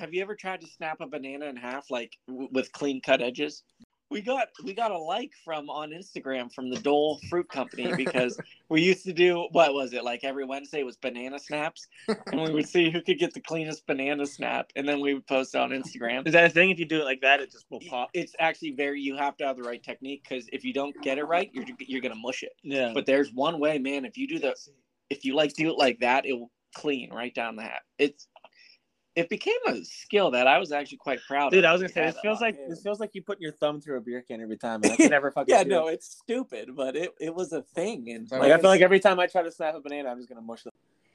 have you ever tried to snap a banana in half like w- with clean cut edges? We got we got a like from on Instagram from the Dole Fruit Company because we used to do what was it like every Wednesday was banana snaps, and we would see who could get the cleanest banana snap, and then we would post it on Instagram. Is that a thing? If you do it like that, it just will pop. It's actually very you have to have the right technique because if you don't get it right, you're you're gonna mush it. Yeah. But there's one way, man. If you do the if you like do it like that, it will clean right down the hat. It's it became a skill that I was actually quite proud Dude, of. I was gonna say this feels like this feels like you putting your thumb through a beer can every time. And I can never fucking. yeah, no, it. it's stupid, but it, it was a thing, and Like I feel like every time I try to snap a banana, I'm just gonna mush it.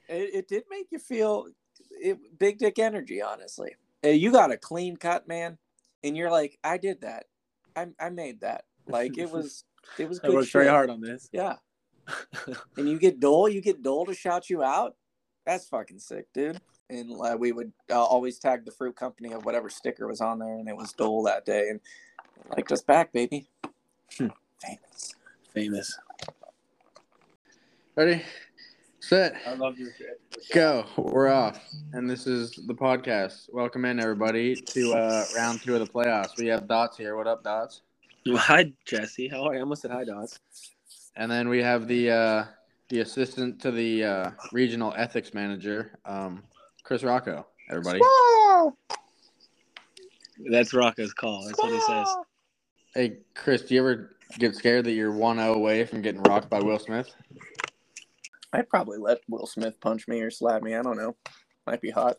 it, it did make you feel it, big dick energy. Honestly, Uh, you got a clean cut, man, and you're like, I did that, I I made that. Like it was it was I good. worked very shit. hard on this. Yeah, and you get Dole, you get Dole to shout you out. That's fucking sick, dude. And uh, we would uh, always tag the fruit company of whatever sticker was on there, and it was Dole that day, and like us back, baby. Hmm. Famous. Famous. Ready, set, I love this. go. We're off, and this is the podcast. Welcome in everybody to uh, round two of the playoffs. We have Dots here. What up, Dots? Hi, Jesse. How are you? I almost said hi, Dots. And then we have the uh, the assistant to the uh, regional ethics manager, um, Chris Rocco. Everybody. That's Rocco's call. That's what he says. Hey, Chris, do you ever get scared that you're 1-0 away from getting rocked by Will Smith? I'd probably let Will Smith punch me or slap me. I don't know. Might be hot.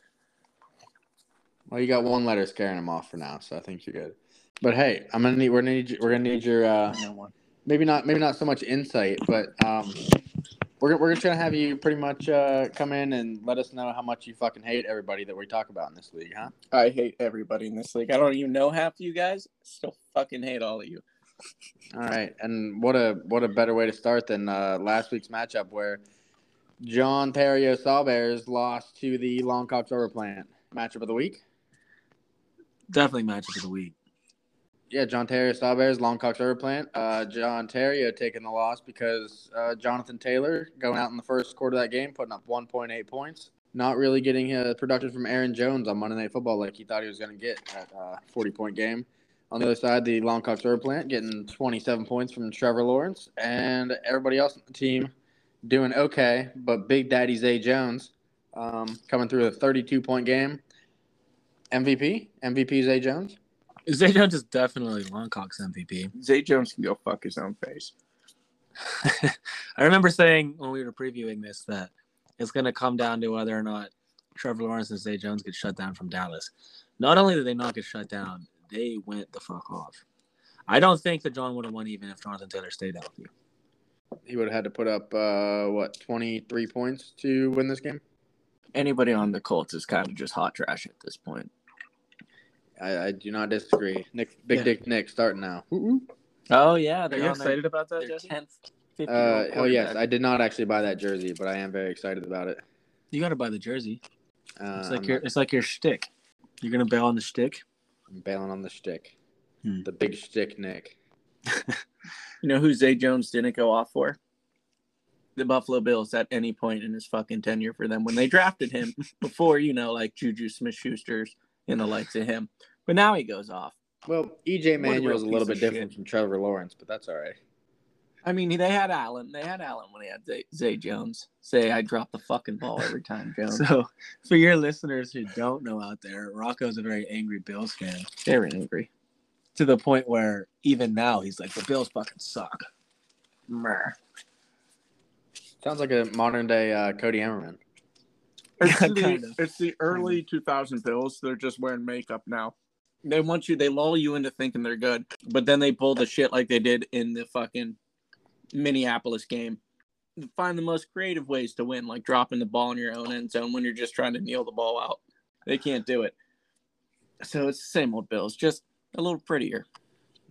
Well, you got one letter scaring him off for now, so I think you're good. But hey, I'm gonna need we're gonna need we're gonna need your uh, No one. maybe not maybe not so much insight, but um, we're we're just gonna have you pretty much uh, come in and let us know how much you fucking hate everybody that we talk about in this league, huh? I hate everybody in this league. I don't even know half of you guys. Still fucking hate all of you. All right, and what a what a better way to start than uh, last week's matchup where John Terrio Sawbears lost to the Longcocks Overplant matchup of the week. Definitely matchup of the week. Yeah, John Terrio Sawbears, Longcocks Overplant. Uh, John Terrio taking the loss because uh, Jonathan Taylor going out in the first quarter of that game, putting up 1.8 points. Not really getting uh, production from Aaron Jones on Monday Night Football like he thought he was going to get at a 40 point game. On the other side, the Longcocks Overplant getting 27 points from Trevor Lawrence, and everybody else on the team doing okay. But Big Daddy Zay Jones um, coming through a 32 point game. MVP, MVP Zay Jones. Zay Jones is definitely Longcock's MVP. Zay Jones can go fuck his own face. I remember saying when we were previewing this that it's going to come down to whether or not Trevor Lawrence and Zay Jones get shut down from Dallas. Not only did they not get shut down, they went the fuck off. I don't think that John would have won even if Jonathan Taylor stayed healthy. He would have had to put up uh, what 23 points to win this game. Anybody on the Colts is kind of just hot trash at this point. I, I do not disagree. Nick, Big Yeah. Dick Nick, starting now. Oh yeah, Are they're you on excited about that, their Jesse? tenth. Uh, oh yes, I did not actually buy that jersey, but I am very excited about it. You got to buy the jersey. Uh, It's like I'm, your it's like your shtick. You're gonna bail on the shtick. I'm bailing on the shtick, Hmm. the big shtick, Nick. You know who Zay Jones didn't go off for? The Buffalo Bills at any point in his fucking tenure for them when they drafted him before, you know, like Juju Smith And the likes of him. But now he goes off. Well, EJ What is a little bit different shit. from Trevor Lawrence, but that's all right. I mean, they had Allen. They had Allen when he had Zay, Zay Jones. Say I drop the fucking ball every time, Jones. So, for your listeners who don't know out there, Rocco's a very angry Bills fan Very angry. to the point where even now he's like, the Bills fucking suck. Meh. Sounds like a modern day uh, Cody Emmerman. It's, Yeah, the, kind of. it's the early 2000 Bills. They're just wearing makeup now. They want you, they lull you into thinking they're good, but then they pull the shit like they did in the fucking Minneapolis game. Find the most creative ways to win, like dropping the ball in your own end zone when you're just trying to kneel the ball out. They can't do it. So it's the same old Bills, just a little prettier.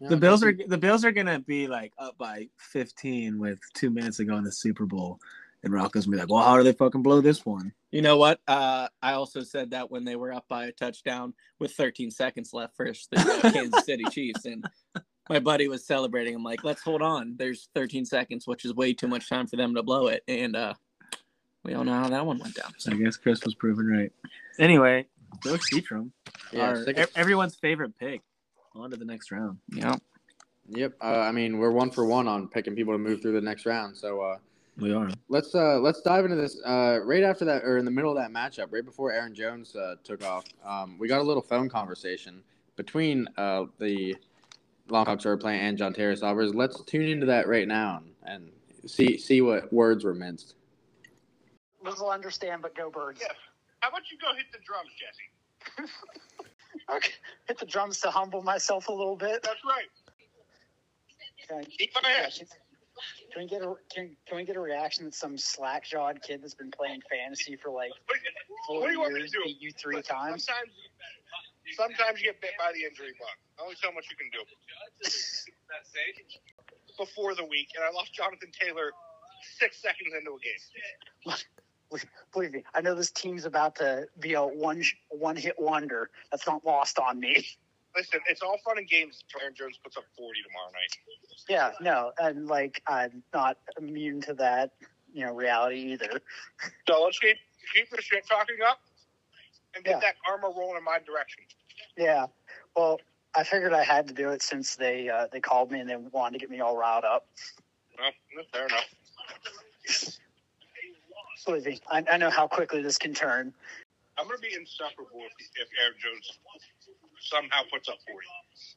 The Bills are the Bills are gonna be like up by 15 with two minutes to go in the Super Bowl, and Rocco's gonna be like, "Well, how do they fucking blow this one?" You know what? Uh, I also said that when they were up by a touchdown with 13 seconds left versus the uh, Kansas City Chiefs, and my buddy was celebrating. I'm like, "Let's hold on. There's 13 seconds, which is way too much time for them to blow it." And uh, we all know how that one went down. So I guess Chris was proven right. Anyway, Go Seatram. Yeah, Our- sick of- everyone's favorite pick. On to the next round. Yeah. Yep. Uh, I mean, we're one for one on picking people to move through the next round. So uh, We are. let's uh, let's dive into this. Uh, right after that, or in the middle of that matchup, right before Aaron Jones uh, took off, um, we got a little phone conversation between uh, the Longcocks are playing and John Terry Saubers. Let's tune into that right now and see see what words were minced. Liz will understand, but go birds. Yeah. How about you go hit the drums, Jesse? Okay. Hit the drums to humble myself a little bit. That's right. Can, I, Keep my ass. Can we get a can, can we get a reaction that some slack jawed kid that's been playing fantasy for like What, four what do you want me to years do? beat you three Listen, times? Sometimes, sometimes you get bit by the injury bug. Only so much you can do. Before the week, and I lost Jonathan Taylor six seconds into a game. Believe me, I know this team's about to be a one one hit wonder. That's not lost on me. Listen, it's all fun and games. until Aaron Jones puts up 40 tomorrow night. Yeah, no, and like I'm not immune to that, you know, reality either. So let's keep keep the shit talking up and get Yeah. that karma rolling in my direction. Yeah. Well, I figured I had to do it since they uh, they called me and they wanted to get me all riled up. Well, fair enough. Believe me, I, I know how quickly this can turn. I'm going to be insufferable if, if Aaron Jones somehow puts up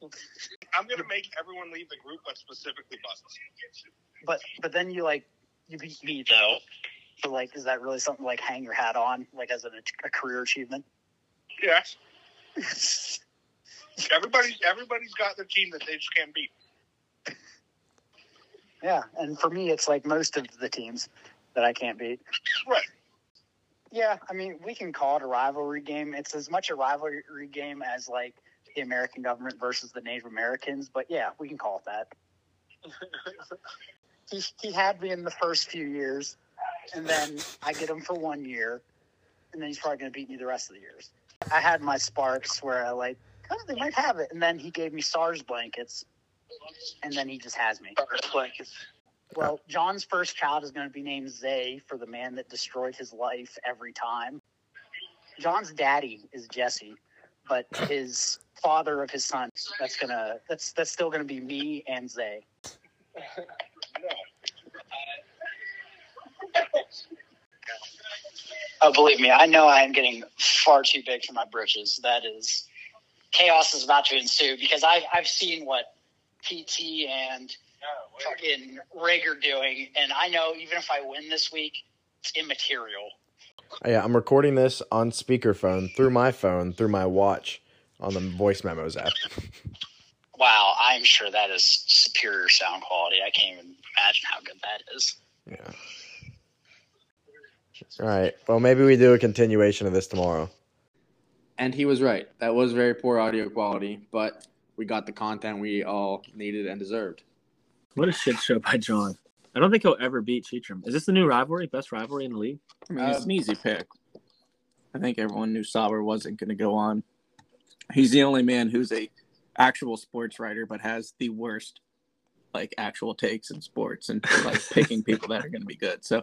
40. I'm going to make everyone leave the group, but specifically Buzz. But but then you like you beat me though. So like, is that really something like hang your hat on, like as an, a career achievement? Yes. Everybody's everybody's got their team that they just can't beat. yeah, and for me, it's like most of the teams that I can't beat. Right. Yeah, I mean, we can call it a rivalry game. It's as much a rivalry game as like the American government versus the Native Americans. But yeah, we can call it that. he he had me in the first few years, and then I get him for one year, and then he's probably going to beat me the rest of the years. I had my sparks where I like, oh, they might have it, and then he gave me SARS blankets, and then he just has me. blankets. Well, John's first child is going to be named Zay for the man that destroyed his life every time. John's daddy is Jesse, but his father of his son that's gonna that's that's still gonna be me and Zay. Oh, believe me, I know I am getting far too big for my britches. That is chaos is about to ensue because I've I've seen what PT and fucking Rig are doing, and I know even if I win this week, it's immaterial. Yeah, I'm recording this on speakerphone through my phone, through my watch on the voice memos app. Wow, I'm sure that is superior sound quality. I can't even imagine how good that is. Yeah. All right. Well, maybe we do a continuation of this tomorrow. And he was right. That was very poor audio quality, but we got the content we all needed and deserved. What a shit show by John. I don't think he'll ever beat Cheatram. Is this the new rivalry? Best rivalry in the league? I mean, it's an easy pick. I think everyone knew Sauber wasn't going to go on. He's the only man who's a actual sports writer, but has the worst like actual takes in sports and like picking people that are going to be good. So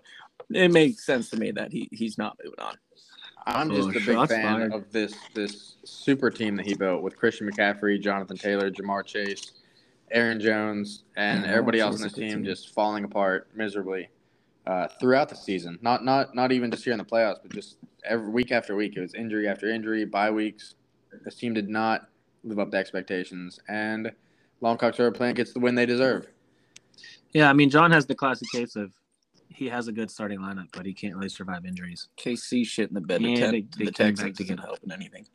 it makes sense to me that he he's not moving on. I'm Oh, just a big fan fired. of this this super team that he built with Christian McCaffrey, Jonathan Taylor, Ja'Marr Chase, Aaron Jones, and Yeah, everybody else on is the team team. just falling apart miserably uh, throughout the season. Not not not even just here in the playoffs, but just every week after week. It was injury after injury, bye weeks. This team did not live up to expectations, and Longcocks are playing gets the win they deserve. Yeah, I mean John has the classic case of he has a good starting lineup, but he can't really survive injuries. KC shit in the bed. Yeah, the, ten, they- they the Texans isn't together. helping anything.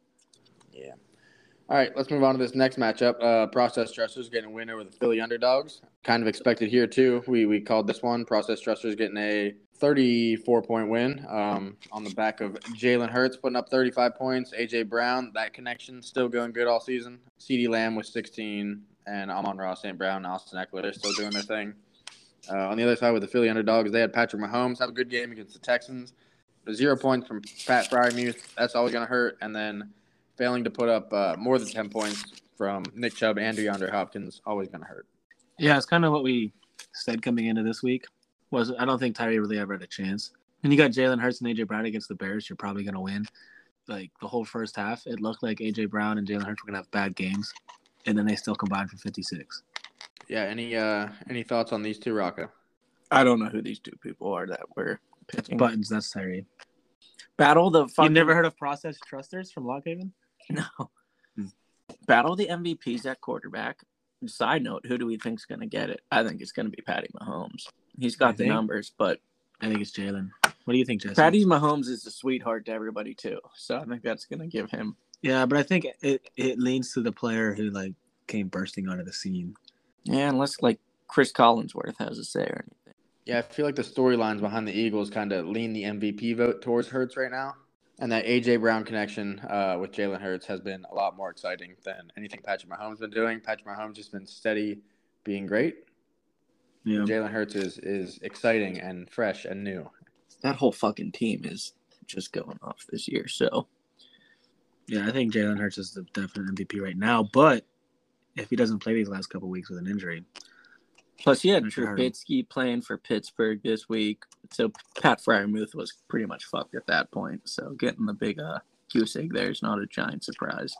All right, let's move on to this next matchup. Uh, Process Dressers getting a win over the Philly Underdogs. Kind of expected here too. We we called this one. Process Dressers getting a 34 point win um, on the back of Jalen Hurts putting up 35 points. AJ Brown, that connection still going good all season. CeeDee Lamb with 16, and Amon Ross, St. Brown, Austin Ekeler they're still doing their thing. Uh, on the other side with the Philly Underdogs, they had Patrick Mahomes have a good game against the Texans. Zero points from Pat Freiermuth. That's always going to hurt. And then failing to put up uh, more than 10 points from Nick Chubb and DeAndre Hopkins, always going to hurt. Yeah, it's kind of what we said coming into this week. Was I don't think Tyree really ever had a chance. And you got Jalen Hurts and AJ Brown against the Bears, you're probably going to win. like the whole first half, it looked like AJ Brown and Jalen Hurts were gonna have bad games, and then they still combined for 56. Yeah. Any uh any thoughts on these two, Rocco? I don't know who these two people are that were picking. Buttons, that's Tyree. battle the You fucking never heard of Process Trusters from Lockhaven? no. Hmm. Battle the MVPs at quarterback. Side note, who do we think's gonna get it? I think it's gonna be Patty Mahomes. He's got I the think- numbers, but I think it's Jalen. What do you think, Jesse? Patty Mahomes is a sweetheart to everybody too. So I think that's gonna give him Yeah, but I think it it leans to the player who like came bursting onto the scene. Yeah, unless like Cris Collinsworth has a say or anything. Yeah, I feel like the storylines behind the Eagles kind of lean the MVP vote towards Hurts right now. And that AJ Brown connection uh, with Jalen Hurts has been a lot more exciting than anything Patrick Mahomes been doing. Patrick Mahomes has been steady, being great. Yeah. Jalen Hurts is is exciting and fresh and new. That whole fucking team is just going off this year. So Yeah, I think Jalen Hurts is the definite MVP right now. But if he doesn't play these last couple weeks with an injury, plus you had That could hurt him. Trubisky playing for Pittsburgh this week. So Pat Freiermuth was pretty much fucked at that point. So getting the big uh goose egg there is not a giant surprise.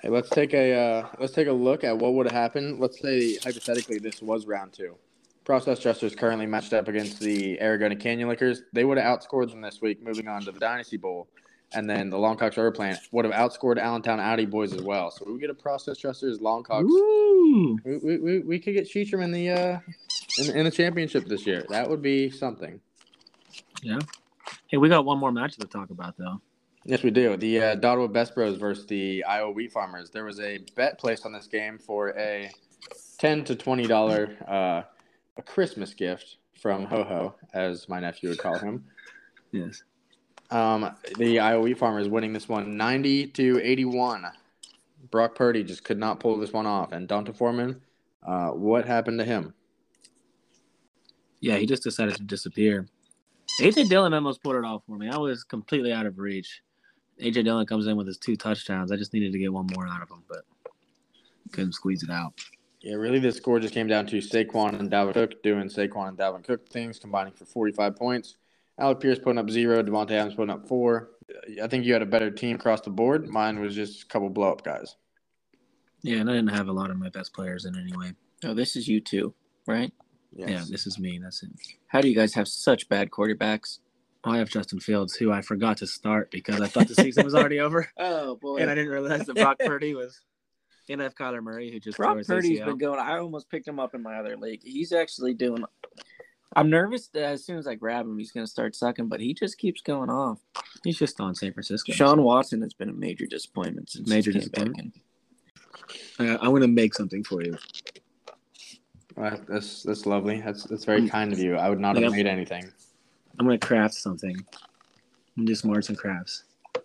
Hey, let's take a uh, let's take a look at what would have happened. Let's say hypothetically this was round two. Process Dressers currently matched up against the Aragona Canyon Lickers. They would have outscored them this week, moving on to the Dynasty Bowl, and then the Longcocks River Plant would have outscored Allentown Audi boys as well. So we get a Process Dressers Longcocks. Ooh. We, we, we, we could get Sheetram in the uh in, in the championship this year. That would be something. Yeah. Hey, we got one more match to talk about though. Yes, we do. The uh, Dotwood Best Bros versus the Iowa Wheat Farmers. There was a bet placed on this game for a ten to twenty dollar uh, a Christmas gift from Ho Ho, as my nephew would call him. Yes. Um, the IOE Farmers winning this one 90 to 81. Brock Purdy just could not pull this one off. And D'Onta Foreman, uh, what happened to him? Yeah, he just decided to disappear. AJ Dillon almost put it off for me. I was completely out of reach. AJ Dillon comes in with his two touchdowns. I just needed to get one more out of him, but couldn't squeeze it out. Yeah, really, this score just came down to Saquon and Dalvin Cook doing Saquon and Dalvin Cook things, combining for 45 points. Alec Pierce putting up zero, Davante Adams putting up four. I think you had a better team across the board. Mine was just a couple blow up guys. Yeah, and I didn't have a lot of my best players in anyway. Oh, this is you too, right? Yes. Yeah, this is me. That's it. How do you guys have such bad quarterbacks? Oh, I have Justin Fields, who I forgot to start because I thought the season was already over, Oh boy. and I didn't realize that Brock Purdy was. And I have Kyler Murray, who just Brock his Purdy's ACL. been going. I almost picked him up in my other league. He's actually doing. I'm nervous that as soon as I grab him, he's going to start sucking, but he just keeps going off. He's just on San Francisco. Sean Watson has been a major disappointment since Major he came back disappointment. I, I'm going to make something for you. Well, that's that's lovely. That's that's very kind of you. I would not have Yep. made anything. I'm going to craft something. I'm just arts and crafts.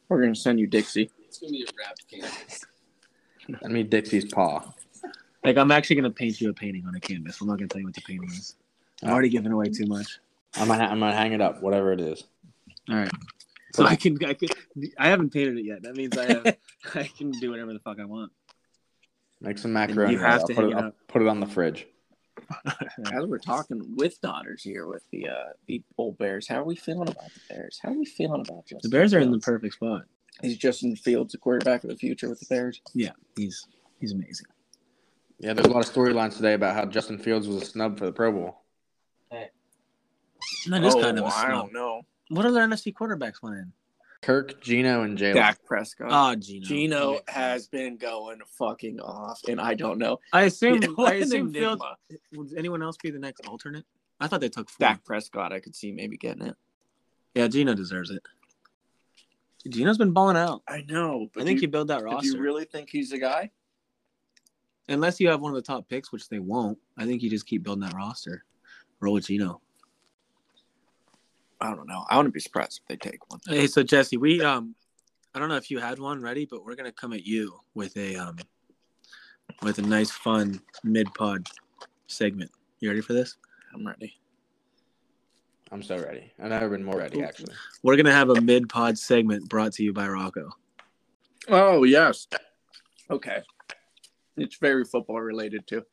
We're going to send you Dixie. It's going to be a wrapped canvas. I mean Dixie's paw. Like, I'm actually going to paint you a painting on a canvas. I'm not going to tell you what the painting is. I'm already giving away too much. I'm gonna I'm gonna hang it up, whatever it is. All right. So I can, I can, I haven't painted it yet. That means I have, I can do whatever the fuck I want. Make some macaroni. you have I'll to put it, it I'll up. put it on the fridge. As we're talking with daughters here with the uh, the old Bears, how are we feeling about the Bears? How are we feeling about Justin? The Bears are in the perfect spot. He's Justin Fields, the quarterback of the future with the Bears. Yeah, he's he's amazing. Yeah, there's a lot of storylines today about how Justin Fields was a snub for the Pro Bowl. That is oh, kind of a I snub. don't know. What are the NFC quarterbacks playing? Kirk, Gino, and Jalen. Dak Prescott. Ah, oh, Gino. Gino Okay. has been going fucking off, and I don't know. I assume. What I an assume Fields. Would anyone else be the next alternate? I thought they took four. Dak Prescott, I could see maybe getting it. Yeah, Gino deserves it. Gino's been balling out. I know, I think you build that roster. Do you really think he's the guy? Unless you have one of the top picks, which they won't. I think you just keep building that roster. Roll with Gino. I don't know. I wouldn't be surprised if they take one. Hey, so Jesse, we um, I don't know if you had one ready, but we're gonna come at you with a um, with a nice, fun mid pod segment. You ready for this? I'm ready. I'm so ready. I've never been more ready, actually. We're gonna have a mid pod segment brought to you by Rocco. Oh yes. Okay. It's very football related too.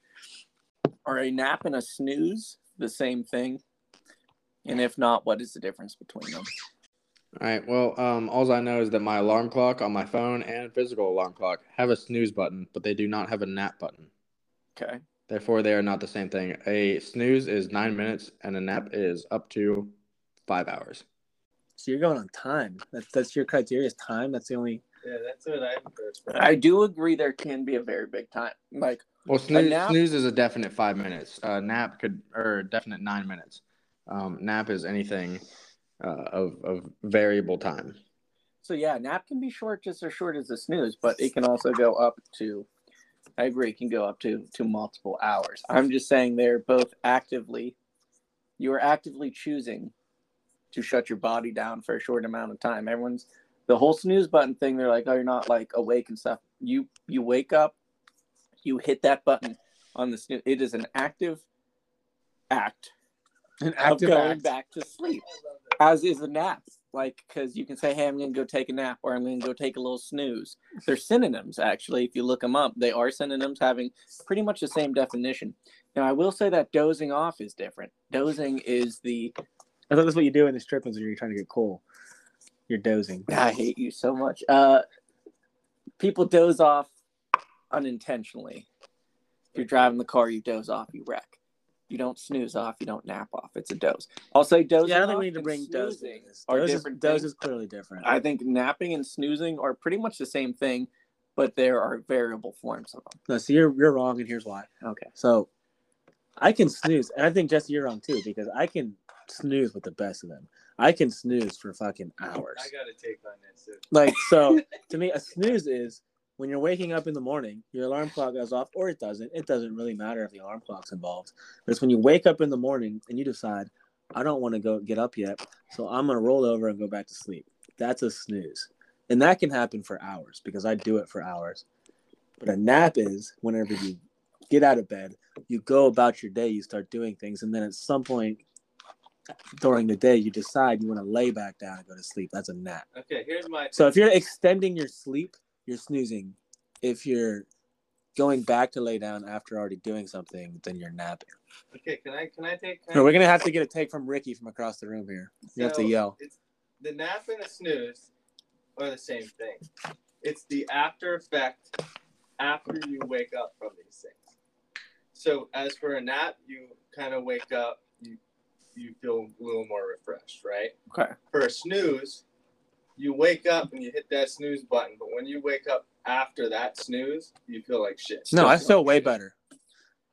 Are a nap and a snooze the same thing? And if not, what is the difference between them? All right. Well, um, all I know is that my alarm clock on my phone and physical alarm clock have a snooze button, but they do not have a nap button. Okay. Therefore, they are not the same thing. A snooze is nine minutes, and a nap is up to five hours. So you're going on time. That's that's your criteria is time. That's the only. Yeah, that's what I've. I do agree there can be a very big time. Like Well, snooze, nap- snooze is a definite five minutes. Uh, nap could or definite nine minutes. Um, nap is anything uh, of of variable time. so yeah, nap can be short just as short as a snooze, but it can also go up to I agree, it can go up to to multiple hours. I'm just saying they're both actively you are actively choosing to shut your body down for a short amount of time. Everyone's the whole snooze button thing, they're like, Oh, you're not like awake and stuff. You you wake up, you hit that button on the snooze. It is an active act An of active going act. back to sleep, as is a nap. Like, because you can say, "Hey, I'm going to go take a nap," or "I'm going to go take a little snooze." They're synonyms, actually. If you look them up, they are synonyms, having pretty much the same definition. Now, I will say that dozing off is different. Dozing is the I thought that's what you do in the strip clubs when you're trying to get cool. You're dozing. I hate you so much. Uh, people doze off unintentionally. If you're driving the car, you doze off, you wreck. You don't snooze off, you don't nap off. It's a doze. I'll say dozing. Yeah, I don't think we need to bring doze. snoozing. Are Doze is- different doze things. is clearly different. I think napping and snoozing are pretty much the same thing, but there are variable forms of them. no, so you're you're wrong, and here's why. Okay. So I can snooze, and I think Jesse, you're wrong too, because I can snooze with the best of them. I can snooze for fucking hours. I got to take on this. too. Like so, to me, a snooze is when you're waking up in the morning, your alarm clock goes off, or it doesn't. It doesn't really matter if the alarm clock's involved. But it's when you wake up in the morning and you decide, I don't want to go get up yet, so I'm gonna roll over and go back to sleep. That's a snooze, and that can happen for hours because I do it for hours. But a nap is whenever you get out of bed, you go about your day, you start doing things, and then at some point during the day, you decide you want to lay back down and go to sleep. That's a nap. Okay, here's my. So if you're extending your sleep, you're snoozing. If you're going back to lay down after already doing something, then you're napping. Okay, can I can I take? Can No, we're gonna have to get a take from Ricky from across the room here. You have to yell. It's the nap and the snooze are the same thing. It's the after effect after you wake up from these things. So as for a nap, you kind of wake up, you you feel a little more refreshed, right? Okay. For a snooze, you wake up and you hit that snooze button, but when you wake up after that snooze, you feel like shit. No, I Still feel way shit. better.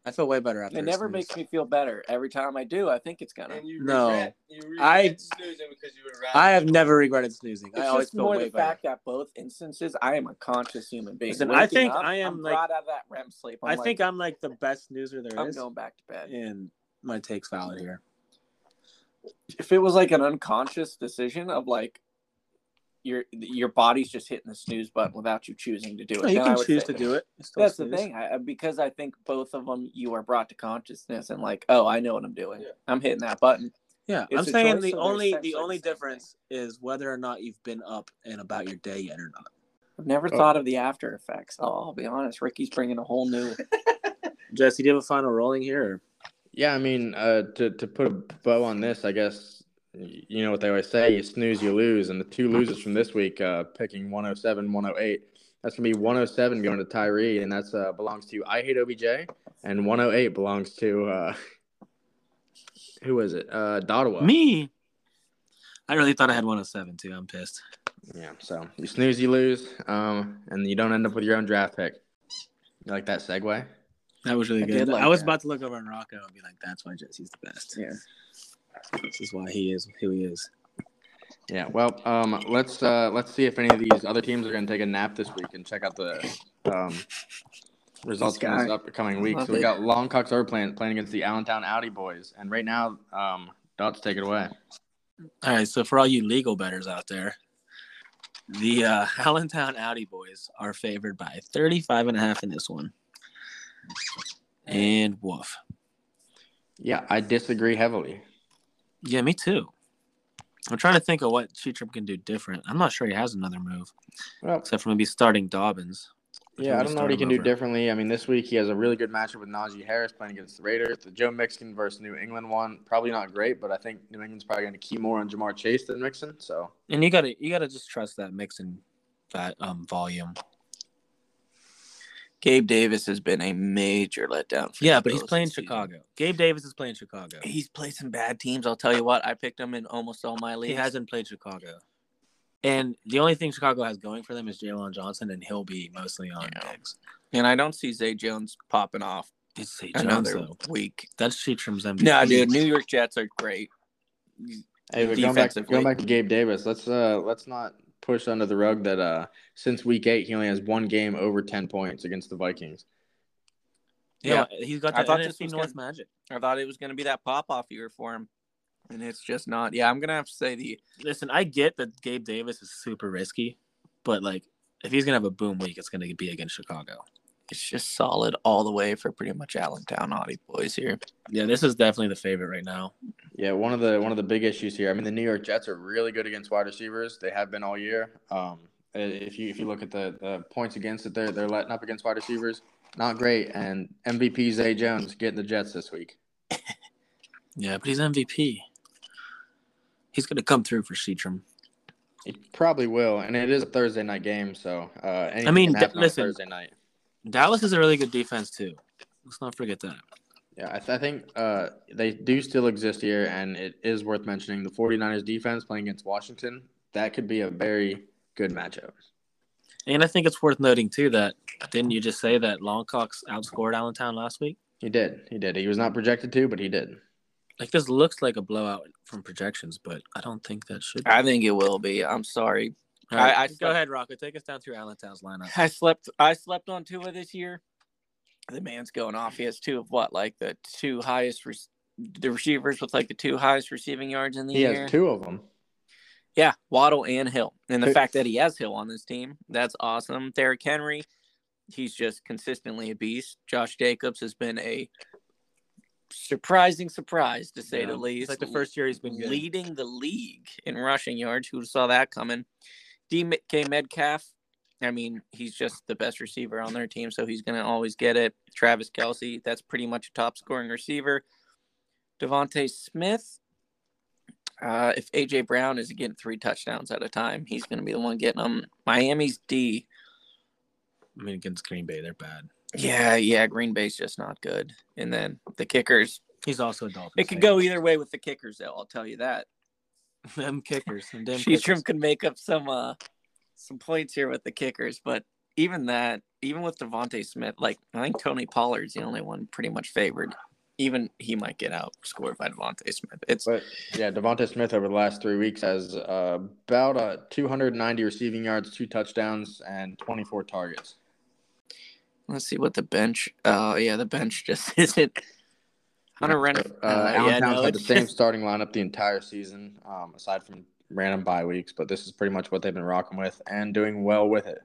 I feel way better after. It never snooze. makes me feel better. Every time I do, I think it's gonna. And you No. regret, you regret I- snoozing because you would. I have never regretted snoozing. It's I always just feel more way the better. fact that both instances, I am a conscious human being. Listen, I think up, I am, I'm like- out of that REM sleep. I'm I like, think I'm like the best snoozer there I'm is, going back to bed. and my take's valid here. If it was like an unconscious decision of like your your body's just hitting the snooze button without you choosing to do it, No, you then I can would choose say- to do it. It's still That's the thing, I, because I think both of them you are brought to consciousness and like, oh, I know what I'm doing. Yeah. I'm hitting that button. Yeah, It's I'm saying choice, the so only the only the same difference is whether or not you've been up and about your day yet or not. I've never Oh. thought of the after effects. Oh, I'll be honest, Ricky's bringing a whole new. Jesse, do you have a final rolling here? Or? Yeah, I mean, uh, to to put a bow on this, I guess y- you know what they always say: you snooze, you lose. And the two losers from this week, uh, picking 107, 108. That's gonna be 107 going to Tyree, and that's uh, belongs to I hate OBJ, and 108 belongs to uh, who was it? Uh, Dottawa. Me. I really thought I had 107 too. I'm pissed. Yeah. So you snooze, you lose, um, and you don't end up with your own draft pick. You like that segue? That was really I good. like I was that. about to look over on Rocco and be like, "That's why Jesse's the best. Yeah. This is why he is who he is." Yeah. Well, um, let's uh, let's see if any of these other teams are going to take a nap this week and check out the um, results This from this upcoming week. So we got Longcocks are playing playing against the Allentown Audi boys, and right now, um, Dots take it away. All right, so for all you legal betters out there, the uh, Allentown Audi boys are favored by 35 and a half in this one. And woof. Yeah, I disagree heavily. Yeah, me too. I'm trying to think of what Cheatham can do different. I'm not sure he has another move Well, except for maybe starting Dobbins. Yeah, I don't know what he can him do differently. I mean, this week he has a really good matchup with Najee Harris playing against the Raiders. The Joe Mixon versus New England one, probably not great, but I think New England's probably going to key more on Ja'Marr Chase than Mixon. So And you gotta you gotta just trust that Mixon that um volume. Gabe Davis has been a major letdown. For Yeah, but he's playing this season. Chicago. Gabe Davis is playing Chicago. He's played some bad teams. I'll tell you what. I picked him in almost all my leagues. He hasn't played Chicago. And the only thing Chicago has going for them is Jaylon Johnson, and he'll be mostly on Yeah. Diggs. and I don't see Zay Jones popping off It's Zay Jones, another though. week. That's Sheetram's MVP. No, dude. New York Jets are great. Hey, but going back, going back to Gabe Davis, let's uh let's not push under the rug that uh since week eight he only has one game over ten points against the Vikings. Yeah, he's got I that thought this NFC was North gonna- magic. I thought it was going to be that pop off year for him, and it's just not. Yeah, I'm gonna have to say the Listen, I get that Gabe Davis is super risky, but like if he's gonna have a boom week, it's gonna be against Chicago. It's just solid all the way for pretty much Allentown Audi boys here. Yeah, this is definitely the favorite right now. Yeah, one of the one of the big issues here. I mean, the New York Jets are really good against wide receivers. They have been all year. Um, if you if you look at the, the points against that they're they're letting up against wide receivers, not great. And MVP Zay Jones getting the Jets this week. Yeah, but he's MVP. He's gonna come through for Sheetram. He probably will, and it is a Thursday night game, so uh, anything I mean, can happen d- listen. Thursday night. Dallas is a really good defense too. Let's not forget that. Yeah, I, th- I think uh, they do still exist here, and it is worth mentioning the 49ers defense playing against Washington. That could be a very good matchup. And I think it's worth noting too that didn't you just say that Longcock's outscored Allentown last week? He did. He did. He was not projected to, but he did. Like this looks like a blowout from projections, but I don't think that should. Be. I think it will be. I'm sorry. All right, I- I go ahead, Rocco. Take us down through Allentown's lineup. I slept. I slept on Tua this year. The man's going off. He has two of what, like the two highest, re- the receivers with like the two highest receiving yards in the He year. He has two of them. Yeah, Waddle and Hill. And the Who- fact that he has Hill on this team, that's awesome. Derrick Henry, he's just consistently a beast. Josh Jacobs has been a surprising surprise to say Yeah. the least. It's like the first year he's been good. leading the league in rushing yards. Who saw that coming? DK Metcalf. I mean, he's just the best receiver on their team, so he's going to always get it. Travis Kelce, that's pretty much a top scoring receiver. DeVonta Smith, uh, if AJ Brown is getting three touchdowns at a time, he's going to be the one getting them. Miami's D, I mean, against Green Bay, they're bad. yeah, yeah, Green Bay's just not good. And then the kickers, He's also a Dolphins. it could fan. go either way with the kickers, though. I'll tell you that. them kickers. Them damn Sheetram could make up some uh some points here with the kickers, but even that, even with DeVonta Smith, like I think Tony Pollard's the only one pretty much favored. Even he might get outscored by DeVonta Smith. It's But yeah, DeVonta Smith over the last three weeks has uh, about uh, 290 receiving yards, two touchdowns, and 24 targets. let's see what the bench. Oh yeah, the bench just isn't. Hunter Renfrow. Uh, Uh, yeah, Allentown's no, had the it's same starting lineup the entire season, um, aside from random bye weeks. But this is pretty much what they've been rocking with and doing well with it.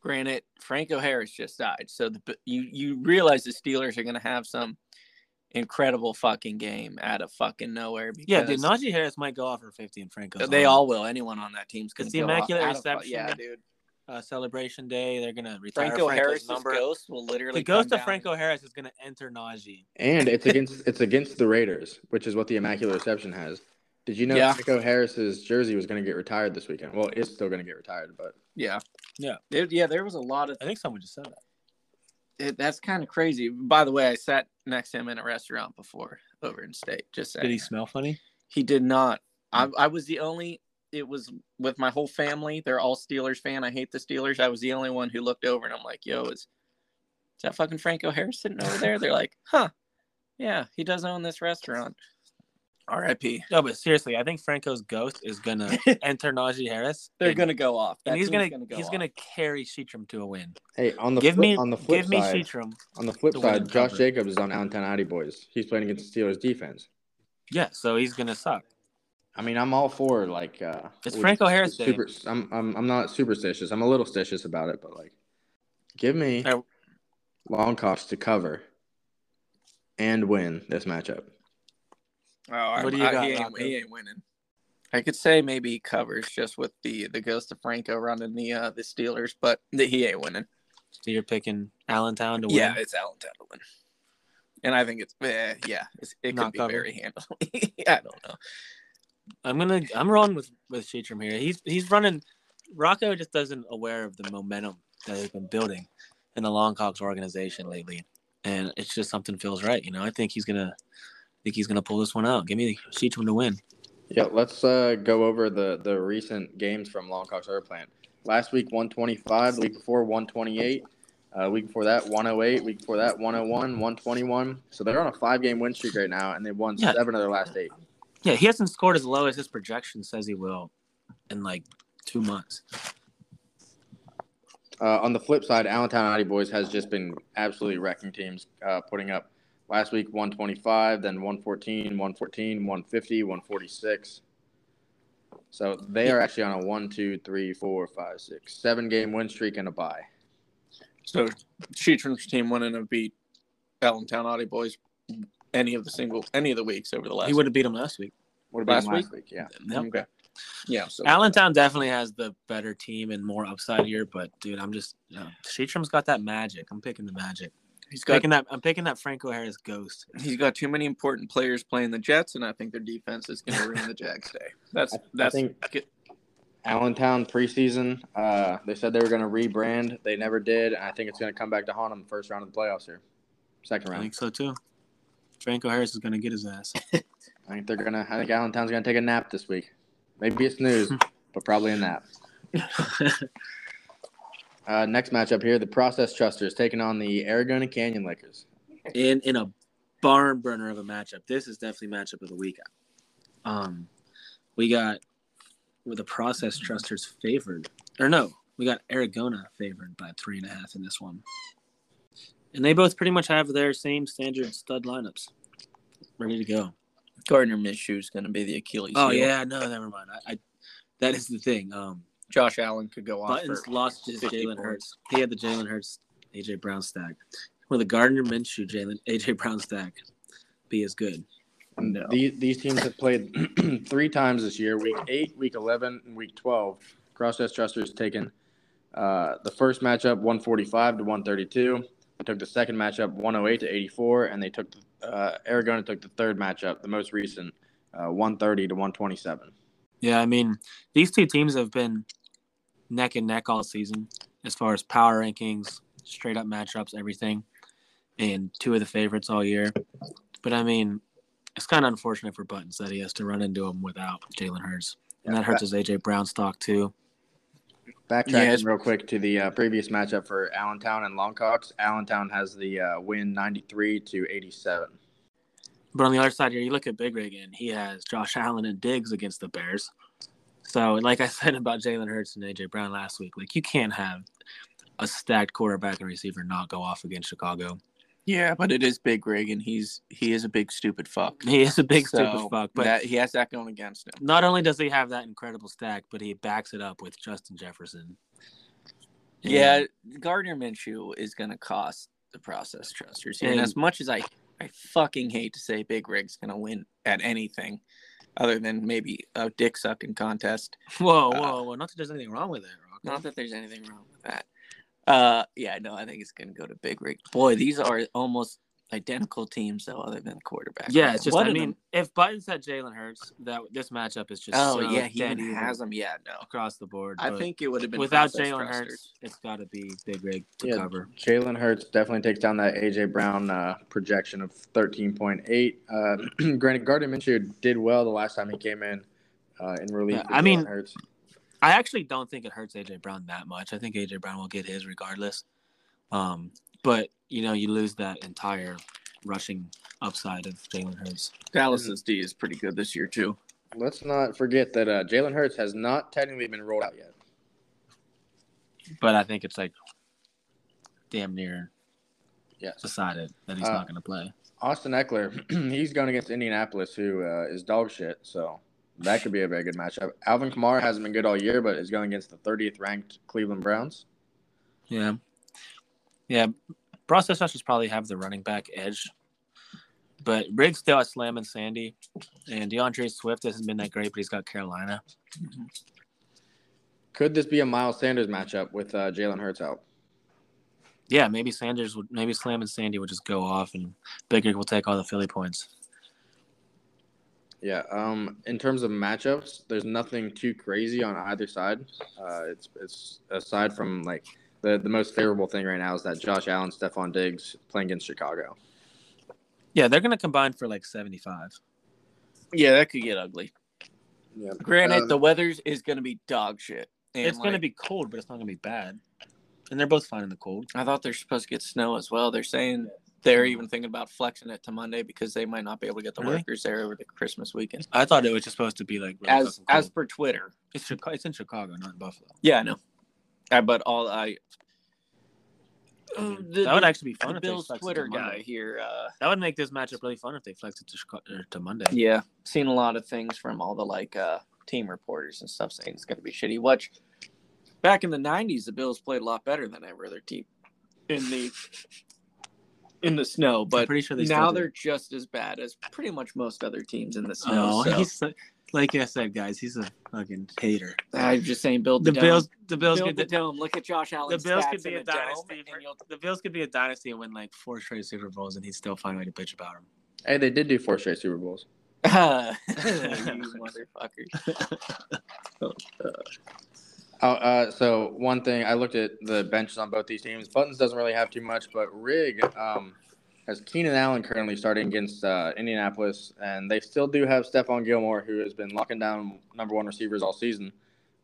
Granted, Franco Harris just died, so the you you realize the Steelers are going to have some incredible fucking game out of fucking nowhere. Because Yeah, dude. Najee Harris might go off for 50 and Franco's. they on. all will. Anyone on that team's going to the go off Immaculate out of Reception. Yeah, dude. Uh, celebration day. They're gonna retire Franco Franco's Harris's number. ghost will literally the ghost of down. Franco Harris is gonna enter Najee. And it's against it's against the Raiders, which is what the Immaculate Reception has. Did you know Yeah. Franco Harris's jersey was going to get retired this weekend? Well, it's still going to get retired, but Yeah, Yeah. There- yeah. There was a lot of I think someone just said that. it, that's kind of crazy. By the way, I sat next to him in a restaurant before over in state. Just saying. Did he smell funny? He did not. I, I was the only. It was with my whole family. They're all Steelers fan. I hate the Steelers. I was the only one who looked over and I'm like, "Yo, is, is that fucking Franco Harris sitting over there?" They're like, "Huh, yeah, he does own this restaurant." R.I.P. No, but seriously, I think Franco's ghost is gonna enter Najee Harris. They're and- gonna go off. and That he's team's gonna, go he's off. gonna carry Sheetram to a win. hey, on the give flip, me on the flip give me side, Sheetram. on the flip side, Josh cover. Jacobs is on Allentown Addy Boys. He's playing against the Steelers defense. Yeah, so he's gonna suck. I mean, I'm all for like. Uh, It's Franco Harris Day. Super, I'm, I'm I'm not superstitious. I'm a little stitious about it, but like, give me I- long cops to cover and win this matchup. Oh, I'm, What do you I- got, he, ain't, he ain't winning. I could say maybe he covers just with the the ghost of Franco running the uh the Steelers, but the, he ain't winning. So you're picking Allentown to win. Yeah, it's Allentown to win. And I think it's eh, yeah, it's, it could be covered. very handily. I don't know. I'm gonna I'm rolling with with Sheetram here. He's he's running. Rocco just doesn't aware of the momentum that they've been building in the Longcocks organization lately, and it's just something feels right. You know, I think he's gonna I think he's gonna pull this one out. Give me Sheetram to win. Yeah, let's uh, go over the, the recent games from Longcocks Herb Plant. Last week, 125. The week before, 128. Uh, week before that, 108. Week before that, 101, 121. So they're on a five game win streak right now, and they've won Yeah. seven of their last eight. Yeah, he hasn't scored as low as his projection says he will in like two months. Uh, on the flip side, Allentown Naughty Boys has just been absolutely wrecking teams, uh, putting up last week 125, then 114, 114, 150, 146. So they are actually on a one, two, three, four, five, six, seven game win streak and a bye. So Sheetram's team wouldn't have beat Allentown Audi Boys any of the single any of the weeks over the last He would have beat him last week. What about Last last week? Yeah. Yep. Okay. Yeah. So Allentown definitely has the better team and more upside here, but dude, I'm just you know, Sheetram's got that magic. I'm picking the magic. he's got Picking that. I'm picking that Franco Harris ghost. he's got too many important players playing the Jets, and I think their defense is going to ruin the Jags' day. That's I- I that's think- Allentown preseason, uh, they said they were going to rebrand. They never did. And I think it's going to come back to haunt them the first round of the playoffs here. Second round. I think so too. Franco Harris is gonna get his ass. I think they're going to, I think Allentown's going to take a nap this week. Maybe a snooze, but probably a nap. Uh, next matchup here, the Process Trusters taking on the Aragona Canyon Lakers. in in a barn burner of a matchup. This is definitely matchup of the week. Um, we got with the process trusters favored, or no, we got Aragona favored by three and a half in this one, and they both pretty much have their same standard stud lineups ready to go. Gardner Minshew is going to be the Achilles. Oh heel. yeah, no, never mind. I, I that is the thing. Um, Josh Allen could go off. Buttons for lost his 50 Jalen. Hurts. He had the Jalen Hurts, AJ Brown stack. Will the Gardner Minshew Jalen AJ Brown stack be as good? No. These, these teams have played three times this year week 8, week 11, and week 12. Process Trusters taken uh, the first matchup 145 to 132. Took the second matchup 108 to 84, and they took uh, Aragona took the third matchup, the most recent, uh, 130 to 127. Yeah, I mean, these two teams have been neck and neck all season as far as power rankings, straight up matchups, everything, and two of the favorites all year. But I mean, it's kind of unfortunate for Buttons that he has to run into him without Jalen Hurts, and that hurts his AJ Brown stock too. Backtracking Yeah, real quick to the uh, previous matchup for Allentown and Longcocks. Allentown has the uh, win 93 to 87. But on the other side here, you look at Big Rig, and he has Josh Allen and Diggs against the Bears. So, like I said about Jalen Hurts and AJ Brown last week, like you can't have a stacked quarterback and receiver not go off against Chicago. Yeah, but it is Big Rig, and he's he is a big stupid fuck. He is a big So, stupid fuck, but that, he has that going against him. not only does he have that incredible stack, but he backs it up with Justin Jefferson. Yeah, Gardner Minshew is going to cost the process trusters. And, And- as much as I, I fucking hate to say Big Rig's going to win at anything, other than maybe a dick sucking contest. Whoa, Uh, whoa, whoa! Not that there's anything wrong with it, Rock. Not that there's anything wrong with that. Uh, yeah, no, I think it's going to go to Big Rig. Boy, these are almost identical teams, though, other than quarterback. Yeah, it's just. One I mean, them- if Buttons had Jalen Hurts, that this matchup is just oh so yeah, he dead even even has them. Yeah, no, across the board. I think it would have been without process Jalen. Hurts, it's got to be Big Rig to Yeah. cover. Jalen Hurts definitely takes down that AJ Brown uh, projection of 13.8. Uh, granted, Gardner Minshew did well the last time he came in uh, in relief. Yeah, I Jalen mean- Hurts. I actually don't think it hurts AJ Brown that much. I think AJ Brown will get his regardless. Um, but you know, you lose that entire rushing upside of Jalen Hurts. Dallas's D is pretty good this year too. let's not forget that uh, Jalen Hurts has not technically been rolled out yet. But I think it's like damn near Yes. decided that he's Uh, not going to play. Austin Ekeler, he's going against Indianapolis, who uh, is dog shit. So that could be a very good matchup. Alvin Kamara hasn't been good all year, but is going against the 30th ranked Cleveland Browns. Yeah, yeah. Process rushers probably have the running back edge But Riggs still has Slam and Sandy, and D'Andre Swift hasn't been that great, but he's got Carolina. Could this be a Miles Sanders matchup with uh, Jalen Hurts out? Yeah, maybe Sanders would, maybe Slam and Sandy would just go off, and Rig will take all the Philly points. Yeah. Um. In terms of matchups, there's nothing too crazy on either side. Uh, it's it's aside from like the the most favorable thing right now is that Josh Allen, Stefon Diggs playing against Chicago. Yeah, they're gonna combine for like seventy-five. Yeah, that could get ugly. Yeah. Granted, Um, the weather is going to be dog shit. And, it's gonna be cold, but it's not gonna be bad. And they're both fine in the cold. I thought they're supposed to get snow as well. They're saying they're even thinking about flexing it to Monday because they might not be able to get the Really? workers there over the Christmas weekend. I thought it was just supposed to be like really As as per Twitter, it's Chicago, it's in Chicago, not in Buffalo. yeah, I know. Uh, but all I, I mean, Um, the- that would actually be fun the if Bills Twitter guy here. Uh, That would make this matchup really fun if they flexed it to Chicago, to Monday. yeah, seen a lot of things from all the like uh team reporters and stuff saying it's going to be shitty. Watch. Back in the '90s, the Bills played a lot better than every other team in the in the snow. But pretty sure they now they're just as bad as pretty much most other teams in the snow. Oh, so- he's so- like I said, guys, he's a fucking hater. I'm just saying, build the, The dome. Bills, the Bills, build could, the the, dome. Look at Josh Allen. The Bills could be a dynasty. for- the Bills could be a dynasty and win like four straight Super Bowls, and he'd still find a way to bitch about him. Hey, they did do four straight Super Bowls. you motherfucker. Oh, uh, so one thing I looked at the benches on both these teams. Buttons doesn't really have too much, but Rig um, has Keenan Allen currently starting against uh, Indianapolis, and they still do have Stephon Gilmore, who has been locking down number one receivers all season.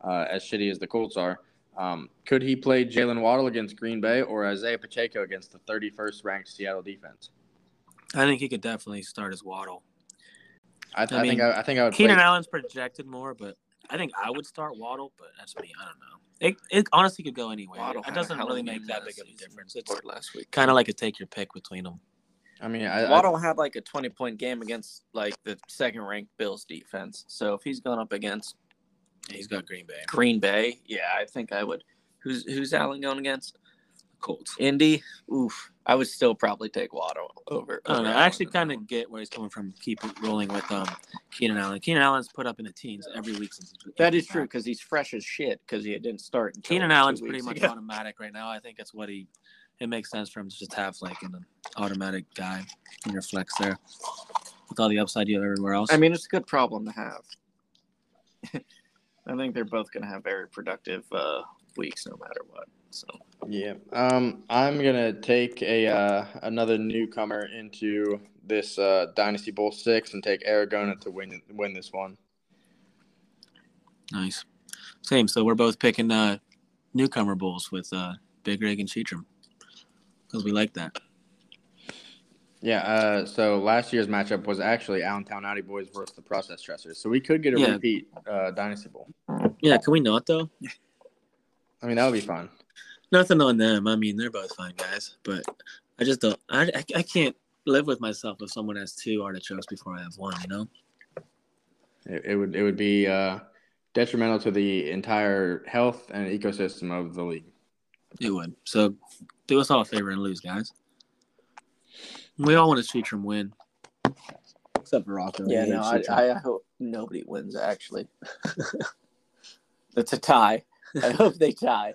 Uh, as shitty as the Colts are, um, could he play Jaylen Waddle against Green Bay or Isaiah Pacheco against the 31st ranked Seattle defense? I think he could definitely start as Waddle. I, I, I think I, I think I would. Keenan play, Allen's projected more, but I think I would start Waddle. But that's me. I don't know. It, it honestly could go anywhere. Waddle it doesn't really make that big of a difference. It's last week. kind of like a take your pick between them. I mean, I, I, Waddle had like a 20 point game against like the second ranked Bills defense. So if he's going up against He's got Green Bay, Green Bay, yeah, I think I would. Who's who's Allen going against? Colts. Indy. Oof. I would still probably take Waddle over. I don't know. over I actually kind of get where he's coming from. Keep rolling with um Keenan Allen. Keenan Allen's put up in the teens every week since he's been That is true because he's fresh as shit because he didn't start. Keenan Allen's pretty much ago. automatic right now. I think that's what he. It makes sense for him to just have like an automatic guy in your flex there, with all the upside you have everywhere else. I mean, it's a good problem to have. I think they're both going to have very productive uh, weeks, no matter what. So Yeah. Um, I'm gonna take a uh, another newcomer into this uh, Dynasty Bowl six and take Aragona to win win this one. nice. Same. So we're both picking uh, newcomer bulls with uh, Big Rig and Cheatram because we like that. Yeah. Uh, so last year's matchup was actually Allentown Audi Boys versus the Process Stressers. So we could get a Yeah. repeat uh, Dynasty Bowl. Yeah. Can we not though? I mean, that would be fun. Nothing on them. I mean, they're both fine guys, but I just don't. I, I, I can't live with myself if someone has two artichokes before I have one. You know. It, it would it would be uh, detrimental to the entire health and ecosystem of the league. It would. So do us all a favor and lose, guys. We all want to see Cheatram win. Except for Rocco. yeah, no, hates I, I hope nobody wins. Actually, it's a tie. I hope they tie.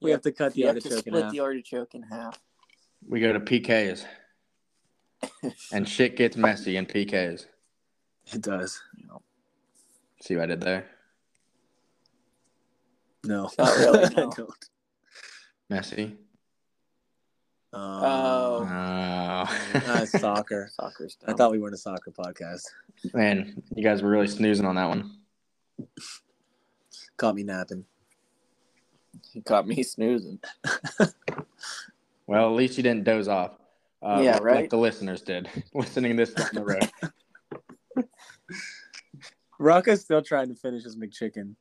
We have to cut the You have to artichoke in split half. the artichoke in half. We go to PKs, and shit gets messy in PKs. It does. See what I did there? No. Not really, I don't. Messy. Oh. Oh. Uh, soccer. Soccer's I thought we were in a soccer podcast. Man, you guys were really snoozing on that one. Caught me napping. he caught me snoozing. Well, at least you didn't doze off. Uh, Yeah, like- right? Like the listeners did, listening this down the road. Rocco's still trying to finish his McChicken.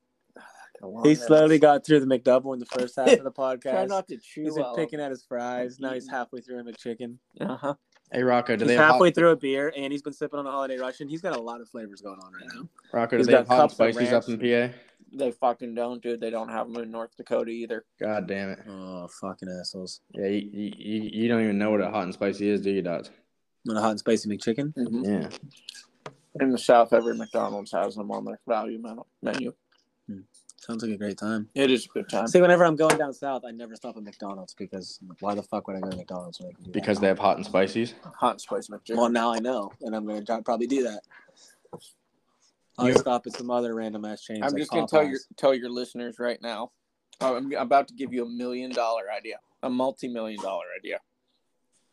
He slowly got through the McDouble in the first half of the Try podcast. not to chew. He's while- picking at his fries. Now he's halfway through a McChicken. Uh-huh. Hey, Rocco, do He's they have halfway hot, through a beer, and he's been sipping on a holiday Russian. He's got a lot of flavors going on right now. Rocco, do he's they have got hot and cups of spices up in. PA? They fucking don't, dude. They don't have them in North Dakota either. God damn it. Oh, fucking assholes. Yeah, you, you, you don't even know what a hot and spicy is, do you, Dots? Want a hot and spicy McChicken? Mm-hmm. Yeah. In the South, every McDonald's has them on their value menu- menu. Sounds like a great time. It is a good time. See, whenever I'm going down south, I never stop at McDonald's because why the fuck would I go to McDonald's when I can do that? Because they have hot and spices. Hot and spicy McChicken. Well, now I know, and I'm gonna probably do that. I'll You- stop at some other random ass chains. I'm like just gonna tell your tell your listeners right now. I'm about to give you a million dollar idea, a multi million dollar idea.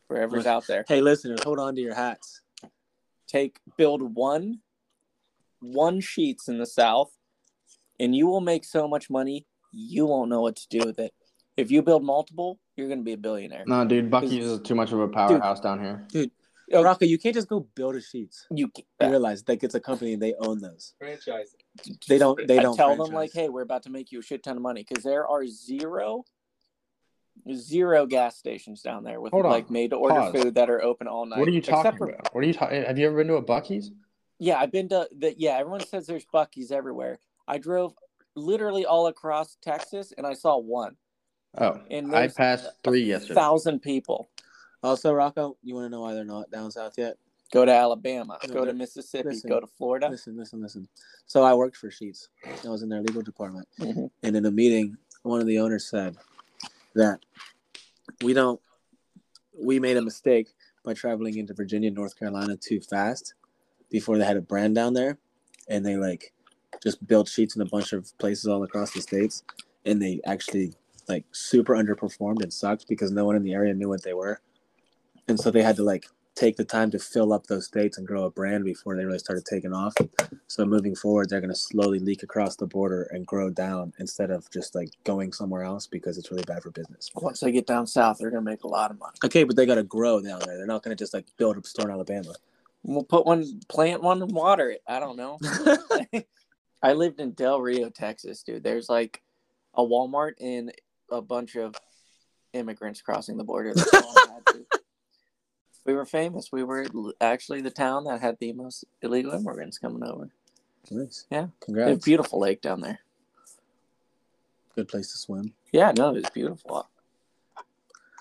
Wherever's out there, Hey, listeners, hold on to your hats. take build one, one Sheetz in the South, and you will make so much money you won't know what to do with it. If you build multiple, you're gonna be a billionaire. No, dude, Buc-ee's is too much of a powerhouse down here. Oh, Rocco, you can't just go build a Sheetz. You, You realize that gets a company and they own those. Franchise. They don't. They I don't tell them like, hey, we're about to make you a shit ton of money because there are zero, zero gas stations down there with Hold on. like made to order Pause. food that are open all night. What are you talking for- about? What are you talking? Eh, have you ever been to a Buc-ee's? Yeah, I've been to the. Yeah, everyone says there's Buc-ee's everywhere. I drove literally all across Texas and I saw one. Oh, And I passed three yesterday. Thousand people Also, Rocco, you want to know why they're not down south yet? go to Alabama, No, go to Mississippi, listen, go to Florida. Listen, listen, listen. So I worked for Sheetz. I was in their legal department, Mhm. and in a meeting, one of the owners said that we don't. We made a mistake by traveling into Virginia, North Carolina too fast before they had a brand down there, and they like just built Sheetz in a bunch of places all across the states, and they actually like super underperformed and sucked because no one in the area knew what they were, and so they had to like take the time to fill up those states and grow a brand before they really started taking off. So moving forward, they're going to slowly leak across the border and grow down instead of just like going somewhere else because it's really bad for business. Once they get down south, they're gonna make a lot of money. Okay, but they got to grow down there. They're not going to just like build a store in Alabama. We'll put one, plant one, and water it. I don't know. I lived in Del Rio, Texas, dude. There's like a Walmart and a bunch of immigrants crossing the border. That's all I had to. We were famous. We were actually the town that had the most illegal immigrants coming over. nice. Yeah. They a Congrats. beautiful lake down there. Good place to swim. Yeah, no, it was beautiful.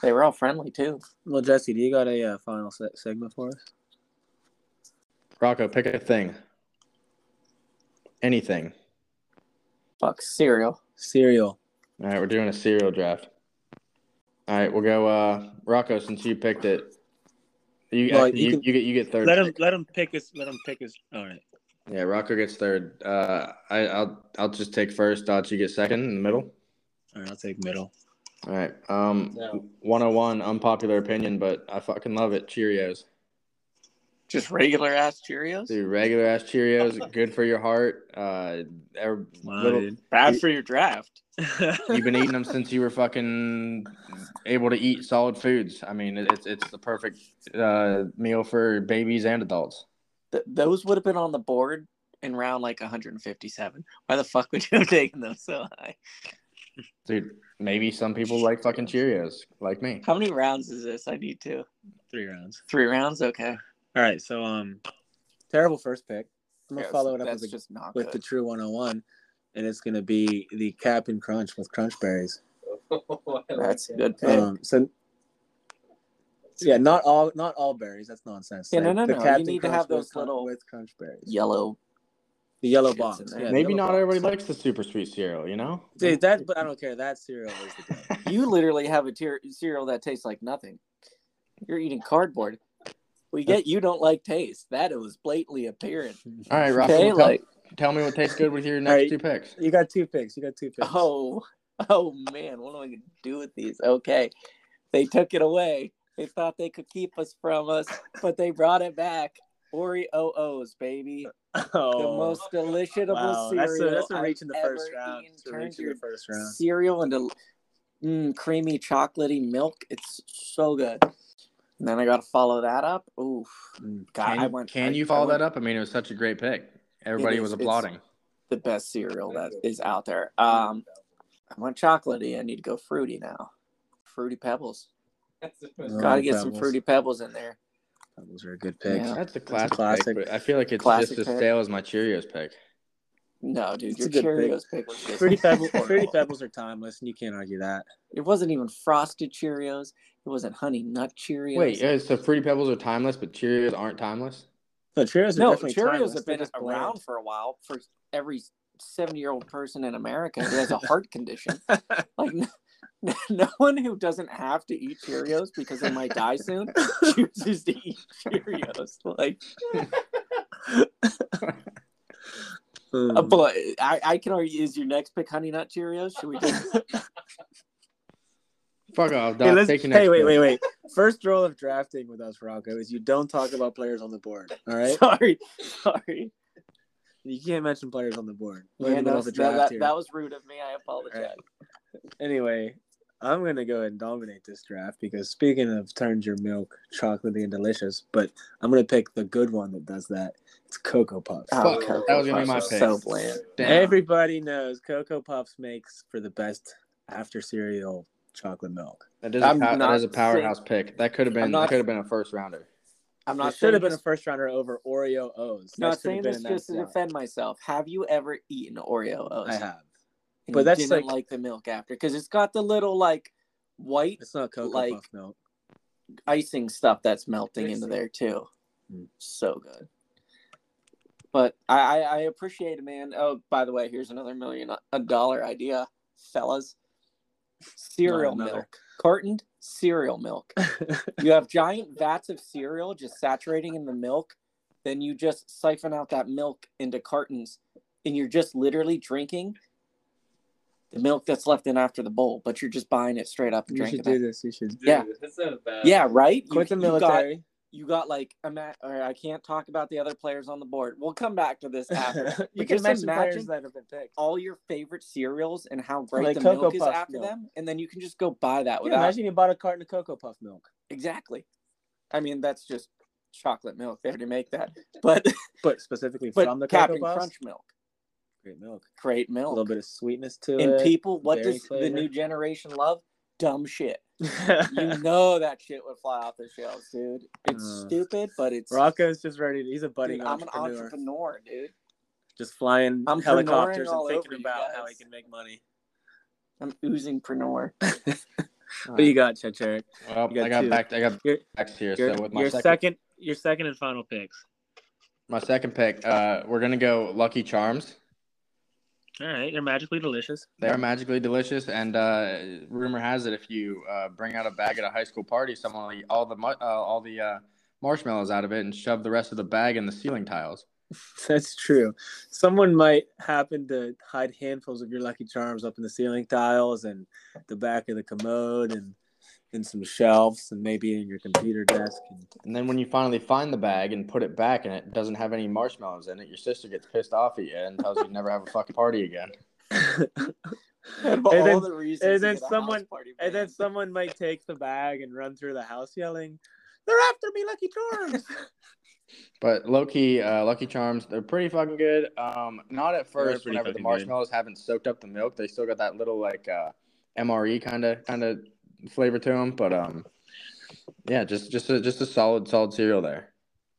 They were all friendly too. Well, Jesse, do you got a uh, final se- segment for us? Rocco, pick a thing. Anything. Fuck cereal. Cereal. All right, we're doing a cereal draft. All right, we'll go. Uh, Rocco, since you picked it, you Well, actually, you you, can- you get you get third. Let him. Let him pick his. Let him pick his. All right. Yeah, Rocco gets third. Uh, I, I'll I'll just take first. Dodge, you get second in the middle. All right. I'll take middle. All right. Um, No. 101, unpopular opinion, but I fucking love it. Cheerios. Just regular ass Cheerios. Dude, regular ass Cheerios, good for your heart. Uh, ever- Wow, little- dude. Bad for your draft. you've been eating them since you were fucking able to eat solid foods. I mean, it- it's it's the perfect uh, meal for babies and adults. Th- those would have been on the board in round like 157. Why the fuck would you have taken them so high? Dude, maybe some people like fucking Cheerios, like me. How many rounds is this? I need to. Three rounds. Three rounds? Okay. All right. So um, terrible first pick. I'm gonna Yeah, follow it up with, just not with good. the true 101, and it's gonna be the Captain Crunch with Crunch Berries. That's a good pick. Um, so yeah, not all not all berries. That's nonsense. Yeah, no, Like, no, the no, you Captain need to have those crun- little- with Crunch Berries. Yellow. The yellow box. Yeah, Maybe yellow not box. everybody likes the super sweet cereal, you know? Dude, that but I don't care. That cereal is the best. You literally have a tier- cereal that tastes like nothing. You're eating cardboard. We get you don't like taste. That it was blatantly apparent. All right, Rocco, Okay, tell, like tell me what tastes good with your next right. two picks. You got two picks. You got two picks. oh, oh man, what am I gonna do with these? Okay, they took it away. They thought they could keep us from us, but they brought it back. Oreos, baby, Oh, the most delicious wow. cereal. That's a, that's a I've reach in the first round. eaten. It's a reach in your the first round. cereal into mm, creamy chocolatey milk. It's so good. And then I got to follow that up. Oof. Mm. God, Can, I went. can I- you I follow went that up? I mean, it was such a great pick. Everybody is. was applauding. The best cereal that is out there. Um, I went chocolatey. I need to go fruity now. Fruity Pebbles. Got to get some fruity Pebbles in there. Those are a good pick. Yeah. That's a a classic, classic. pick, I feel like it's Classic just as pick. stale as my Cheerios pick. No, dude, It's your a good pick. Cheerios pick was just Fruity Pebbles, horrible. Fruity Pebbles are timeless, and you can't argue that. It wasn't even frosted Cheerios. It wasn't honey nut Cheerios. Wait, uh, so Fruity Pebbles are timeless, but Cheerios aren't timeless? No, Cheerios are no, definitely Cheerios timeless. have been just bland. around for a while for every seventy-year-old person in America who has a heart condition. Like, no, no one who doesn't have to eat Cheerios because they might die soon chooses to eat Cheerios. Like, Um, uh, but I, I can argue: is your next pick Honey Nut Cheerios? Should we just? Fuck off, hey, let's- Take your hey, wait, wait, wait. First rule of drafting with us, Rocco, is you don't talk about players on the board. All right, Sorry, sorry. you can't mention players on the board. We're Yeah, in the middle no, of a that, draft that, that was rude of me. I apologize. Anyway, I'm gonna go ahead and dominate this draft because speaking of turns your milk chocolatey and delicious, but I'm gonna pick the good one that does that. It's Cocoa Puffs. Oh, Fuck, Cocoa that was gonna be my Puffs pick. So bland. Damn. Everybody knows Cocoa Puffs makes for the best after cereal chocolate milk. That is, a I'm pow- that not is a powerhouse pick. That could have been not- that could have been a first rounder. I'm It not should have been a first rounder over Oreo O's. Not That should have saying this just to slot. defend myself. Have you ever eaten Oreo O's? I have. And But you that's didn't like- like the milk after because it's got the little like white It's not Cocoa Like- Puff milk. icing stuff that's melting into there too. Mm. So good. But I, I I appreciate it, man. Oh, by the way, here's another million a dollar idea, fellas. Cereal Not another. milk, cartoned cereal milk. you have giant vats of cereal just saturating in the milk. Then you just siphon out that milk into cartons, and you're just literally drinking the milk that's left in after the bowl. But you're just buying it straight up and drinking. you should do it. this. You should. Yeah. That's not bad. Yeah, right. You- Quit the you got- military. You got like ima- or I can't talk about the other players on the board. We'll come back to this after. you can mention players imagine that have been picked. all your favorite cereals and how great Like the Cocoa milk is after milk. them, and then you can just go buy that Yeah, without imagine you bought a carton of Cocoa Puff milk, exactly. I mean, that's just chocolate milk. They already make that, but but specifically but from the Captain Cocoa Puffs. Crunch milk, Great milk. great milk. A little bit of sweetness to and it. people, what does the new generation love? Dumb shit. You know that shit would fly off the shelves, dude. It's Uh, stupid, but it's Rocco's just ready. To, he's a budding dude, I'm an entrepreneur, entrepreneur, dude. just flying I'm helicopters all and thinking over you about how guys. he can make money. I'm oozing preneur. What do you got, Checherick? Well, You got I got two. back. I got Your- backs here. Your, so with my your second, second, your second and final picks. my second pick, uh, we're gonna go Lucky Charms. All right, they're magically delicious. They are magically delicious, and uh, rumor has it if you uh, bring out a bag at a high school party, someone will eat all the mu- uh, all the uh, marshmallows out of it and shove the rest of the bag in the ceiling tiles. That's true. Someone might happen to hide handfuls of your Lucky Charms up in the ceiling tiles and the back of the commode and in some shelves and maybe in your computer desk. And And then when you finally find the bag and put it back, and it doesn't have any marshmallows in it, your sister gets pissed off at you and tells you never have a fucking party again. And And then- the and then someone- party and then someone might take the bag and run through the house yelling, "They're after me, Lucky Charms!" But low key, uh, Lucky Charms, they're pretty fucking good. Um, not at first. Whenever the fucking good. marshmallows haven't soaked up the milk, they still got that little like uh, MRE kind of kind of flavor to them. But um, yeah, just just a, just a solid solid cereal there.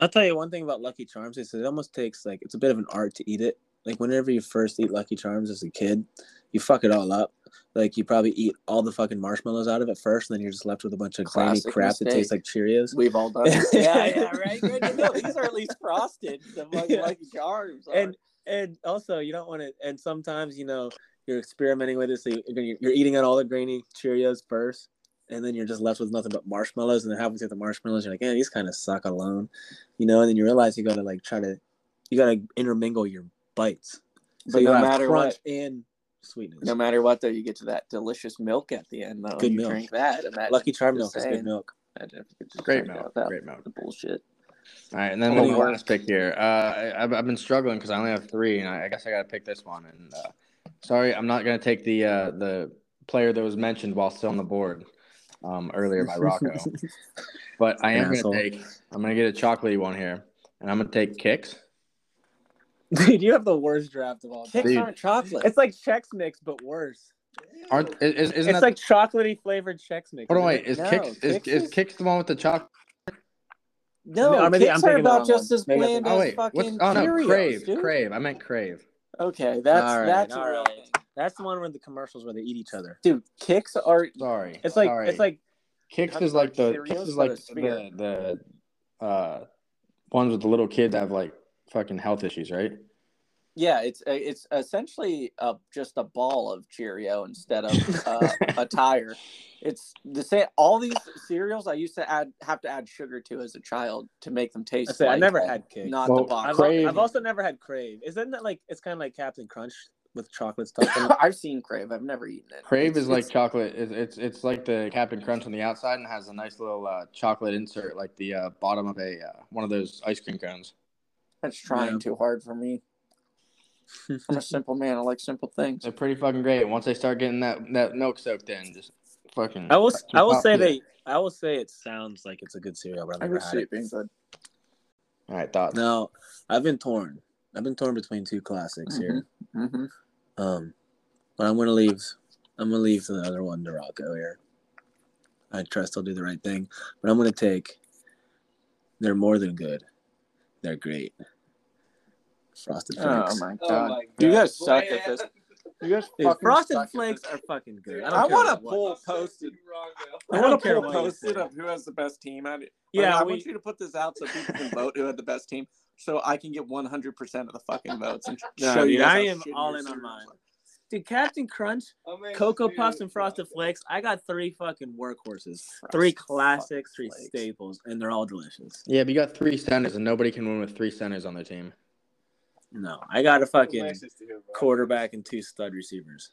I'll tell you one thing about Lucky Charms is it almost takes like it's a bit of an art to eat it. Like whenever you first eat Lucky Charms as a kid, you fuck it all up. Like you probably eat all the fucking marshmallows out of it first, and then you're just left with a bunch of grainy Classic crap that tastes like. Cheerios. We've all done it. yeah, yeah, right. Good to know. These are at least frosted. The fucking Yeah. Lucky Charms. Are. and and also you don't want to. And sometimes you know you're experimenting with it, so you're, you're eating out all the grainy Cheerios first, and then you're just left with nothing but marshmallows. And then halfway through the marshmallows, you're like, yeah, these kind of suck alone, you know. And then you realize you gotta like try to, you gotta intermingle your bites. So But you no have matter crunch what- and sweetness. no matter what, though, you get to that delicious milk at the end, though. Good you milk. drink that. Imagine, Lucky Charm just milk is good milk. Imagine if you could just Great milk. that Great milk. The bullshit. All right, and then What my do you want? last pick here. Uh, I, I've, I've been struggling because I only have three, and I, I guess I got to pick this one. And uh, sorry, I'm not gonna take the uh, the player that was mentioned while still on the board um, earlier by Rocco, but I am Asshole. gonna take. I'm gonna get a chocolatey one here, and I'm gonna take Kix. Dude, you have the worst draft of all time. Kix Dude. aren't chocolate. It's like Chex Mix, but worse. Aren't is, is- isn't it's that? like chocolatey flavored Chex Mix. hold on, wait. it? Is No, Kix is, Kix is is- Kix the one with the chocolate? no, No, maybe I'm Kix are thinking the about just one. as Maybe I'm bland Oh as wait, what's? Oh no, Cheerios, Crave, dude. Crave. I meant Crave. Okay, that's All right, that's a all real right. Thing. That's the one where the commercials where they eat each other. Dude, Kix are Sorry. It's like Sorry. it's like Kix is like the Kix is like a the the uh ones with the little kids that have like fucking health issues, right? yeah, it's it's essentially uh, just a ball of Cheerio instead of uh, a tire. It's the same. All these cereals I used to add have to add sugar to as a child to make them taste. I say, I like never had Kix. Not Well, the box. I've, Crave- I've also never had Crave. Isn't that like it's kind of like Captain Crunch with chocolate stuff in it? I've seen Crave. I've never eaten it. Crave It's- is like it's- chocolate. It's, it's it's like the Captain Crunch on the outside and has a nice little uh, chocolate insert, like the uh, bottom of a uh, one of those ice cream cones. That's trying Yeah. too hard for me. I'm a simple man. I like simple things. They're pretty fucking great. Once they start getting that that milk soaked in, just fucking. I will I will say they I will say it sounds like it's a good cereal, but I've I never can had see it. it being good. All right, thoughts. No, I've been torn. I've been torn between two classics here. Mm-hmm. Um, but I'm gonna leave. I'm gonna leave the other one to Rocco here. I trust I'll do the right thing, but I'm gonna take. They're more than good. They're great. Frosted Flakes. Oh my god. Oh my You guys suck at this. You guys Dude, fucking Frosted suck at Flakes this. are fucking good. I, I want to what- pull posted. I I want to care pull what you posted of who has the best team. I, Yeah, I we- want you to put this out so people can vote who had the best team, so I can get 100 percent of the fucking votes and No, show you dude, guys I am all in on mine. are. Dude, Captain Crunch, Cocoa Puffs, and Frosted Flakes. I got three fucking workhorses, three classics, three Flakes. staples, and they're all delicious. Yeah, but you got three centers, and nobody can win with three centers on their team. No, I got a fucking quarterback and two stud receivers.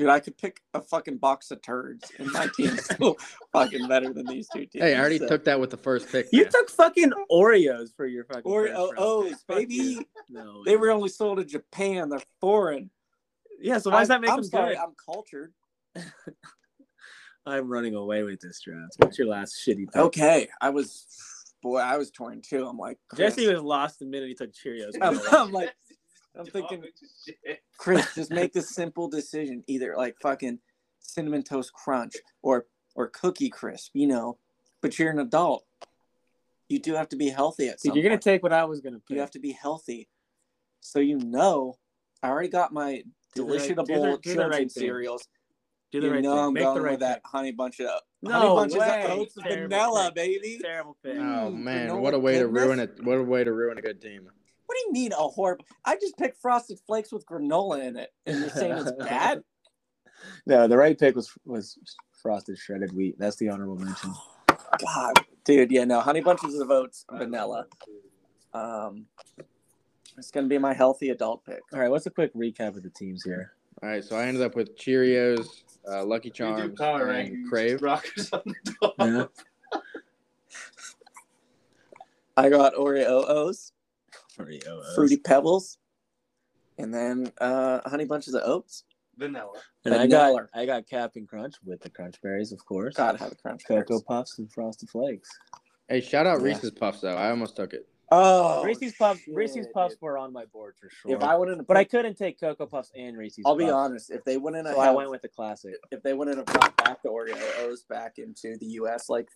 Dude, I could pick a fucking box of turds, and my team's still fucking better than these two teams. Hey, I already so- took that with the first pick. You man. took fucking Oreos for your fucking Or first oh, oh baby. No, they were only sold in Japan. They're foreign. Yeah, so why does that I'm- make I'm them sorry, good? I'm cultured. I'm running away with this draft. What's your last shitty pick? Okay, I was, boy, I was torn too. I'm like, Chris, Jesse was lost the minute he took Cheerios. I'm, I'm like, I'm thinking, Chris, just make the simple decision. Either like fucking cinnamon toast crunch or or cookie crisp, you know. But you're an adult. You do have to be healthy at some Dude, you're gonna point. take what I was gonna pick. You have to be healthy. So you know, I already got my Do the right- deliciable do the- do the right thing. cereals. do the you right know thing. I'm Make going the right with that pick. honey bunch of No honey bunches way. of oats Terrible vanilla, pick. baby. Terrible pick. Oh Mm, man, granola what a way to ruin it! What a way to ruin a good team. What do you mean a horrible? I just picked frosted flakes with granola in it, and you're saying it's bad? No, the right pick was was frosted shredded wheat. That's the honorable mention. God, dude, yeah, no, honey bunches of oats, vanilla. Um, it's gonna be my healthy adult pick. All right, what's a quick recap of the teams here? All right, so I ended up with Cheerios, uh, Lucky We do Charms, power and. Crave. Rockers on the top. Yeah. I got Oreo O's, Oreos. Fruity pebbles, and then uh, honey bunches of oats. Vanilla. And I got I got Captain Crunch with the Crunch Berries, of course. Gotta have a crunch. Cocoa Berries. Puffs and Frosted Flakes. Hey, shout out Yeah. Reese's Puffs though. I almost took it. Oh, Reese's Puffs. shit, Reese's Puffs dude. were on my board for sure. If I wouldn't, but I couldn't take Cocoa Puffs and Reese's. I'll be honest. If they wouldn't have, I went with the classic. if they wouldn't have brought back the Oreo O's back into the U.S. like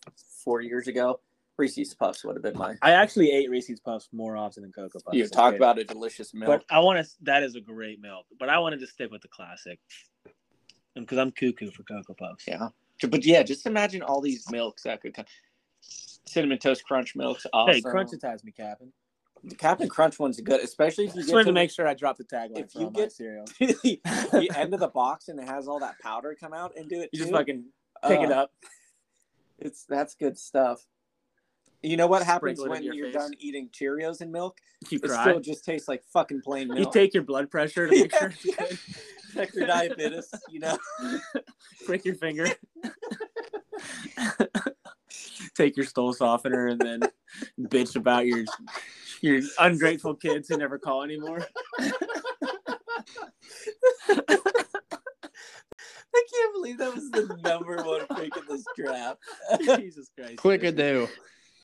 four years ago, Reese's Puffs would have been my. I actually ate Reese's Puffs more often than Cocoa Puffs. You talk about a delicious milk. But I want to. That is a great milk. But I wanted to stick with the classic, because I'm cuckoo for Cocoa Puffs. Yeah. But yeah, just imagine all these milks that could come. Cinnamon Toast Crunch milk's awesome. Hey, Crunchitize me, Captain. The Captain Crunch one's good, especially if you Just get to to make sure I dropped the tagline if you get- cereal. the, the end of the box and it has all that powder come out and do it. You just fucking pick it Uh, up. It's that's good stuff. You know what happens Sprinkle it in when your you're face. done eating Cheerios and milk? You It cry. still just tastes like fucking plain milk. You take your blood pressure to make Yeah, sure it's yeah. good. check your diabetes. You know. Prick your finger. Take your stool softener and then bitch about your your ungrateful kids who never call anymore. I can't believe that was the number one pick in this draft. Jesus Christ. Quick ado.